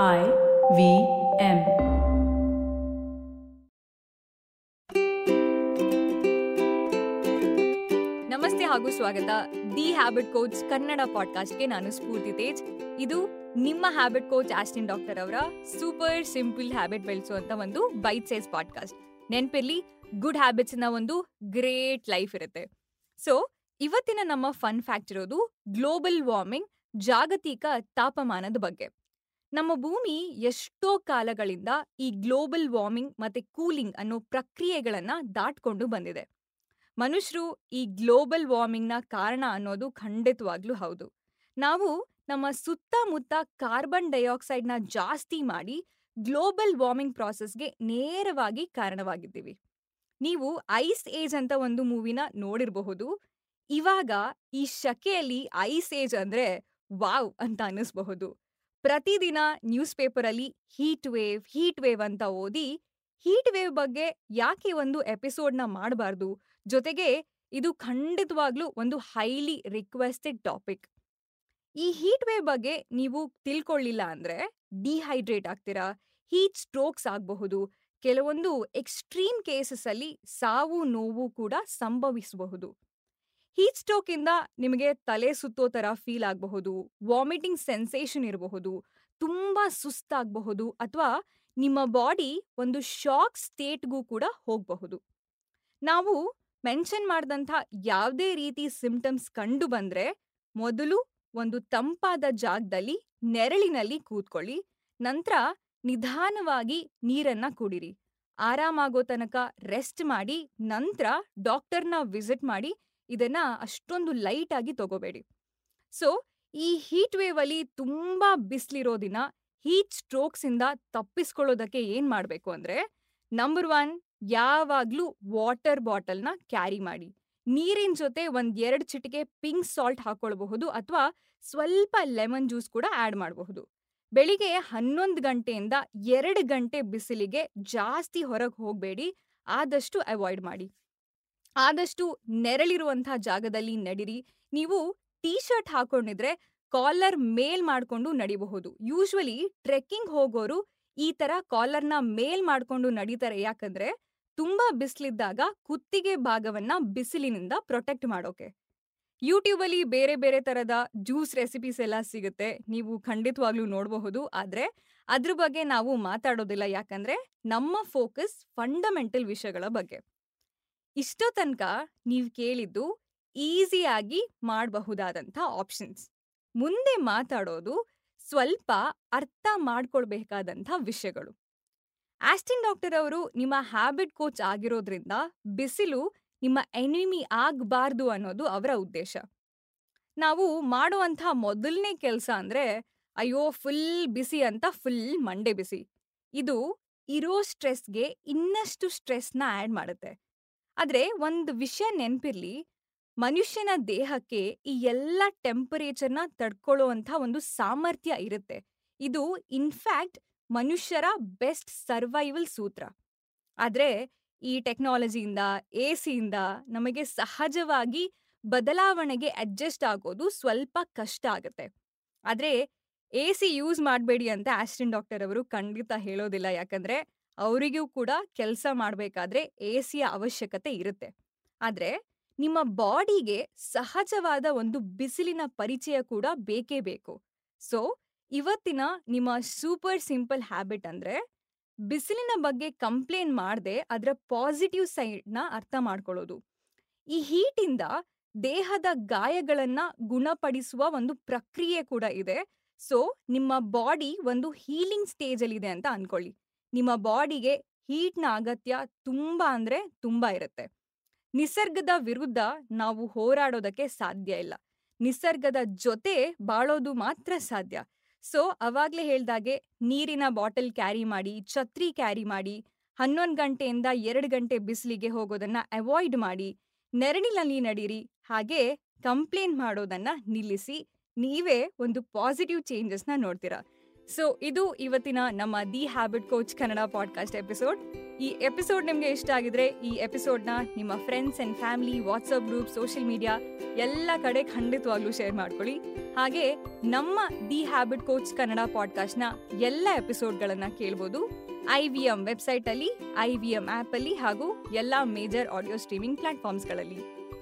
I V M. ನಮಸ್ತೆ ಹಾಗೂ ಸ್ವಾಗತ. ದಿ ಹ್ಯಾಬಿಟ್ ಕೋಚ್ ಕನ್ನಡ ಪಾಡ್ಕಾಸ್ಟ್ಗೆ ನಾನು ಸ್ಫೂರ್ತಿ ತೇಜ್. ಇದು ನಿಮ್ಮ ಹ್ಯಾಬಿಟ್ ಕೋಚ್ ಆಸ್ಟಿನ್ ಡಾಕ್ಟರ್ ಅವರ ಸೂಪರ್ ಸಿಂಪಲ್ ಹ್ಯಾಬಿಟ್ ಬೆಳೆಸುವಂತ ಒಂದು ಬೈಟ್ ಸೈಜ್ ಪಾಡ್ಕಾಸ್ಟ್ ನೆನಪಿರ್ಲಿ ಗುಡ್ ಹ್ಯಾಬಿಟ್ಸ್ನ ಒಂದು ಗ್ರೇಟ್ ಲೈಫ್ ಇರುತ್ತೆ. ಸೊ ಇವತ್ತಿನ ನಮ್ಮ ಫನ್ ಫ್ಯಾಕ್ಟ್ ಇರೋದು ಗ್ಲೋಬಲ್ ವಾರ್ಮಿಂಗ್ ಜಾಗತಿಕ ತಾಪಮಾನದ ಬಗ್ಗೆ. ನಮ್ಮ ಭೂಮಿ ಎಷ್ಟೋ ಕಾಲಗಳಿಂದ ಈ ಗ್ಲೋಬಲ್ ವಾರ್ಮಿಂಗ್ ಮತ್ತೆ ಕೂಲಿಂಗ್ ಅನ್ನೋ ಪ್ರಕ್ರಿಯೆಗಳನ್ನ ದಾಟ್ಕೊಂಡು ಬಂದಿದೆ. ಮನುಷ್ಯರು ಈ ಗ್ಲೋಬಲ್ ವಾರ್ಮಿಂಗ್ನ ಕಾರಣ ಅನ್ನೋದು ಖಂಡಿತವಾಗ್ಲೂ ಹೌದು. ನಾವು ನಮ್ಮ ಸುತ್ತಮುತ್ತ ಕಾರ್ಬನ್ ಡೈಆಕ್ಸೈಡ್ನ ಜಾಸ್ತಿ ಮಾಡಿ ಗ್ಲೋಬಲ್ ವಾರ್ಮಿಂಗ್ ಪ್ರಾಸೆಸ್ಗೆ ನೇರವಾಗಿ ಕಾರಣವಾಗಿದ್ದೀವಿ. ನೀವು ಐಸ್ ಏಜ್ ಅಂತ ಒಂದು ಮೂವಿನ ನೋಡಿರಬಹುದು. ಇವಾಗ ಈ ಶಕೆಯಲ್ಲಿ ಐಸ್ ಏಜ್ ಅಂದ್ರೆ ವಾವ್ ಅಂತ ಅನ್ನಿಸ್ಬಹುದು. ಪ್ರತಿದಿನ ನ್ಯೂಸ್ ಪೇಪರಲ್ಲಿ ಹೀಟ್ ವೇವ್ ಹೀಟ್ ವೇವ್ ಅಂತ ಓದಿ, ಹೀಟ್ ವೇವ್ ಬಗ್ಗೆ ಯಾಕೆ ಒಂದು ಎಪಿಸೋಡ್ನ ಮಾಡಬಾರ್ದು? ಜೊತೆಗೆ ಇದು ಖಂಡಿತವಾಗ್ಲೂ ಒಂದು ಹೈಲಿ ರಿಕ್ವೆಸ್ಟೆಡ್ ಟಾಪಿಕ್. ಈ ಹೀಟ್ ವೇವ್ ಬಗ್ಗೆ ನೀವು ತಿಳ್ಕೊಳ್ಳಿಲ್ಲ ಅಂದ್ರೆ ಡಿಹೈಡ್ರೇಟ್ ಆಗ್ತೀರಾ? ಹೀಟ್ ಸ್ಟ್ರೋಕ್ಸ್ ಆಗಬಹುದು. ಕೆಲವೊಂದು ಎಕ್ಸ್ಟ್ರೀಮ್ ಕೇಸಸ್ ಅಲ್ಲಿ ಸಾವು, ನೋವು ಕೂಡ ಸಂಭವಿಸಬಹುದು. ಹೀಟ್ ಸ್ಟೋಕ್ ಇಂದ ನಿಮಗೆ ತಲೆ ಸುತ್ತೋ ತರ ಫೀಲ್ ಆಗಬಹುದು ವಾಮಿಟಿಂಗ್ ಸೆನ್ಸೇಷನ್ ಇರಬಹುದು, ತುಂಬಾ ಸುಸ್ತಾಗಬಹುದು ಅಥವಾ ನಿಮ್ಮ ಬಾಡಿ ಒಂದು ಶಾಕ್ ಸ್ಟೇಟ್ಗೂ ಕೂಡ ಹೋಗಬಹುದು. ನಾವು ಮೆನ್ಷನ್ ಮಾಡಿದಂಥ ಯಾವುದೇ ರೀತಿ ಸಿಂಪ್ಟಮ್ಸ್ ಕಂಡು ಬಂದರೆ ಮೊದಲು ಒಂದು ತಂಪಾದ ಜಾಗದಲ್ಲಿ ನೆರಳಿನಲ್ಲಿ ಕೂತ್ಕೊಳ್ಳಿ, ನಂತರ ನಿಧಾನವಾಗಿ ನೀರನ್ನ ಕುಡಿರಿ. ಆರಾಮಾಗೋ ತನಕ ರೆಸ್ಟ್ ಮಾಡಿ, ನಂತರ ಡಾಕ್ಟರ್ನ ವಿಸಿಟ್ ಮಾಡಿ ಇದನ್ನ ಅಷ್ಟೊಂದು ಲೈಟ್ ಆಗಿ ತಗೋಬೇಡಿ. ಸೊ, ಈ ಹೀಟ್ ವೇವ್ ಅಲ್ಲಿ ತುಂಬಾ ಬಿಸಿಲಿರೋ ದಿನ ಹೀಟ್ ಸ್ಟ್ರೋಕ್ಸ್ ಇಂದ ತಪ್ಪಿಸ್ಕೊಳ್ಳೋದಕ್ಕೆ ಏನ್ ಮಾಡ್ಬೇಕು ಅಂದ್ರೆ, ನಂಬರ್ ಒನ್ ಯಾವಾಗ್ಲೂ ವಾಟರ್ ಬಾಟಲ್ನ ಕ್ಯಾರಿ ಮಾಡಿ. ನೀರಿನ ಜೊತೆ ಒಂದ್ ಎರಡು ಚಿಟಿಕೆ ಪಿಂಕ್ ಸಾಲ್ಟ್ ಹಾಕೊಳ್ಬಹುದು ಅಥವಾ ಸ್ವಲ್ಪ ಲೆಮನ್ ಜ್ಯೂಸ್ ಕೂಡ ಆಡ್ ಮಾಡಬಹುದು. ಬೆಳಿಗ್ಗೆ ಹನ್ನೊಂದು ಗಂಟೆಯಿಂದ ಎರಡು ಗಂಟೆ ಬಿಸಿಲಿಗೆ ಜಾಸ್ತಿ ಹೊರಗೆ ಹೋಗಬೇಡಿ, ಆದಷ್ಟು ಅವಾಯ್ಡ್ ಮಾಡಿ. ಆದಷ್ಟು ನೆರಳಿರುವಂತಹ ಜಾಗದಲ್ಲಿ ನಡಿರಿ. ನೀವು ಟೀ ಶರ್ಟ್ ಹಾಕೊಂಡಿದ್ರೆ ಕಾಲರ್ ಮೇಲ್ ಮಾಡ್ಕೊಂಡು ನಡಿಬಹುದು. ಯೂಶ್ವಲಿ ಟ್ರೆಕ್ಕಿಂಗ್ ಹೋಗೋರು ಈ ತರ ಕಾಲರ್ನ ಮೇಲ್ ಮಾಡ್ಕೊಂಡು ನಡೀತಾರೆ. ಯಾಕಂದ್ರೆ ತುಂಬಾ ಬಿಸಿಲಿದ್ದಾಗ ಕುತ್ತಿಗೆ ಭಾಗವನ್ನ ಬಿಸಿಲಿನಿಂದ ಪ್ರೊಟೆಕ್ಟ್ ಮಾಡೋಕೆ. ಯೂಟ್ಯೂಬಲ್ಲಿ ಬೇರೆ ಬೇರೆ ತರದ ಜ್ಯೂಸ್ ರೆಸಿಪೀಸ್ ಎಲ್ಲ ಸಿಗುತ್ತೆ. ನೀವು ಖಂಡಿತವಾಗ್ಲೂ ನೋಡಬಹುದು. ಆದ್ರೆ ಅದ್ರ ಬಗ್ಗೆ ನಾವು ಮಾತಾಡೋದಿಲ್ಲ. ಯಾಕಂದ್ರೆ ನಮ್ಮ ಫೋಕಸ್ ಫಂಡಮೆಂಟಲ್ ವಿಷಯಗಳ ಬಗ್ಗೆ. ಇಷ್ಟೋ ತನಕ ನೀವು ಕೇಳಿದ್ದು ಈಸಿಯಾಗಿ ಮಾಡಬಹುದಾದಂಥ ಆಪ್ಷನ್ಸ್. ಮುಂದೆ ಮಾತಾಡೋದು ಸ್ವಲ್ಪ ಅರ್ಥ ಮಾಡ್ಕೊಳ್ಬೇಕಾದಂಥ ವಿಷಯಗಳು. ಆಸ್ಟಿನ್ ಡಾಕ್ಟರ್ ಅವರು ನಿಮ್ಮ ಹ್ಯಾಬಿಟ್ ಕೋಚ್ ಆಗಿರೋದ್ರಿಂದ ಬಿಸಿಲು ನಿಮ್ಮ ಎನಿಮಿ ಆಗಬಾರ್ದು ಅನ್ನೋದು ಅವರ ಉದ್ದೇಶ. ನಾವು ಮಾಡುವಂಥ ಮೊದಲನೇ ಕೆಲಸ ಅಂದ್ರೆ, ಅಯ್ಯೋ ಫುಲ್ ಬಿಸಿ ಅಂತ ಫುಲ್ ಮಂಡೆ ಬಿಸಿ. ಇದು ಇರೋ ಸ್ಟ್ರೆಸ್ಗೆ ಇನ್ನಷ್ಟು ಸ್ಟ್ರೆಸ್ನ ಆ್ಯಡ್ ಮಾಡುತ್ತೆ. ಆದ್ರೆ ಒಂದು ವಿಷಯ ನೆನ್ಪಿರ್ಲಿ, ಮನುಷ್ಯನ ದೇಹಕ್ಕೆ ಈ ಎಲ್ಲ ಟೆಂಪರೇಚರ್ನ ತಡ್ಕೊಳ್ಳುವಂಥ ಒಂದು ಸಾಮರ್ಥ್ಯ ಇರುತ್ತೆ. ಇದು ಇನ್ಫ್ಯಾಕ್ಟ್ ಮನುಷ್ಯರ ಬೆಸ್ಟ್ ಸರ್ವೈವಲ್ ಸೂತ್ರ. ಆದ್ರೆ ಈ ಟೆಕ್ನಾಲಜಿಯಿಂದ ಎ ಸಿಯಿಂದ ನಮಗೆ ಸಹಜವಾಗಿ ಬದಲಾವಣೆಗೆ ಅಡ್ಜಸ್ಟ್ ಆಗೋದು ಸ್ವಲ್ಪ ಕಷ್ಟ ಆಗುತ್ತೆ. ಆದ್ರೆ ಎ ಸಿ ಯೂಸ್ ಮಾಡಬೇಡಿ ಅಂತ ಆಸ್ಟಿನ್ ಡಾಕ್ಟರ್ ಅವರು ಖಂಡಿತ ಹೇಳೋದಿಲ್ಲ. ಯಾಕಂದ್ರೆ ಅವರಿಗೂ ಕೂಡ ಕೆಲಸ ಮಾಡಬೇಕಾದ್ರೆ ಎ ಸಿಯ ಅವಶ್ಯಕತೆ ಇರುತ್ತೆ. ಆದ್ರೆ ನಿಮ್ಮ ಬಾಡಿಗೆ ಸಹಜವಾದ ಒಂದು ಬಿಸಿಲಿನ ಪರಿಚಯ ಕೂಡ ಬೇಕೇ ಬೇಕು. ಸೊ, ಇವತ್ತಿನ ನಿಮ್ಮ ಸೂಪರ್ ಸಿಂಪಲ್ ಹ್ಯಾಬಿಟ್ ಅಂದ್ರೆ ಬಿಸಿಲಿನ ಬಗ್ಗೆ ಕಂಪ್ಲೇನ್ ಮಾಡದೆ ಅದರ ಪಾಸಿಟಿವ್ ಸೈಡ್ನ ಅರ್ಥ ಮಾಡ್ಕೊಳ್ಳೋದು. ಈ ಹೀಟಿಂದ ದೇಹದ ಗಾಯಗಳನ್ನ ಗುಣಪಡಿಸುವ ಒಂದು ಪ್ರಕ್ರಿಯೆ ಕೂಡ ಇದೆ. ಸೊ, ನಿಮ್ಮ ಬಾಡಿ ಒಂದು ಹೀಲಿಂಗ್ ಸ್ಟೇಜಲ್ಲಿದೆ ಅಂತ ಅನ್ಕೊಳ್ಳಿ. ನಿಮ್ಮ ಬಾಡಿಗೆ ಹೀಟ್ನ ಅಗತ್ಯ ತುಂಬಾ ಅಂದ್ರೆ ತುಂಬಾ ಇರುತ್ತೆ. ನಿಸರ್ಗದ ವಿರುದ್ಧ ನಾವು ಹೋರಾಡೋದಕ್ಕೆ ಸಾಧ್ಯ ಇಲ್ಲ. ನಿಸರ್ಗದ ಜೊತೆ ಬಾಳೋದು ಮಾತ್ರ ಸಾಧ್ಯ. ಸೊ, ಅವಾಗಲೇ ಹೇಳ್ದಾಗೆ ನೀರಿನ ಬಾಟಲ್ ಕ್ಯಾರಿ ಮಾಡಿ, ಛತ್ರಿ ಕ್ಯಾರಿ ಮಾಡಿ, ಹನ್ನೊಂದು ಗಂಟೆಯಿಂದ ಎರಡು ಗಂಟೆ ಬಿಸಿಲಿಗೆ ಹೋಗೋದನ್ನ ಅವಾಯ್ಡ್ ಮಾಡಿ, ನೆರಳಿನಲ್ಲಿ ನಡೀರಿ, ಹಾಗೆ ಕಂಪ್ಲೇಂಟ್ ಮಾಡೋದನ್ನ ನಿಲ್ಲಿಸಿ, ನೀವೇ ಒಂದು ಪಾಸಿಟಿವ್ ಚೇಂಜಸ್ನ ನೋಡ್ತೀರಾ. ಸೊ ಇದು ಇವತ್ತಿನ ನಮ್ಮ the habit coach Kannada podcast episode ಈ ಎಪಿಸೋಡ್ ನಿಮಗೆ ಇಷ್ಟ ಆಗಿದ್ರೆ ಈ ಎಪಿಸೋಡ್ನ ನಿಮ್ಮ friends and family WhatsApp group social media ಎಲ್ಲ ಕಡೆ ಖಂಡಿತವಾಗ್ಲೂ ಶೇರ್ ಮಾಡ್ಕೊಳ್ಳಿ. ಹಾಗೆ ನಮ್ಮ ದಿ ಹ್ಯಾಬಿಟ್ ಕೋಚ್ ಕನ್ನಡ ಪಾಡ್ಕಾಸ್ಟ್ನ ಎಲ್ಲ ಎಪಿಸೋಡ್ಗಳನ್ನು ಕೇಳ್ಬೋದು. ಐ ವಿ ಎಂ ವೆಬ್ಸೈಟಲ್ಲಿ ಐ ವಿ ಎಂ ಆ್ಯಪಲ್ಲಿ ಹಾಗೂ ಎಲ್ಲ ಮೇಜರ್ ಆಡಿಯೋ ಸ್ಟ್ರೀಮಿಂಗ್ ಪ್ಲಾಟ್ಫಾರ್ಮ್ಸ್ಗಳಲ್ಲಿ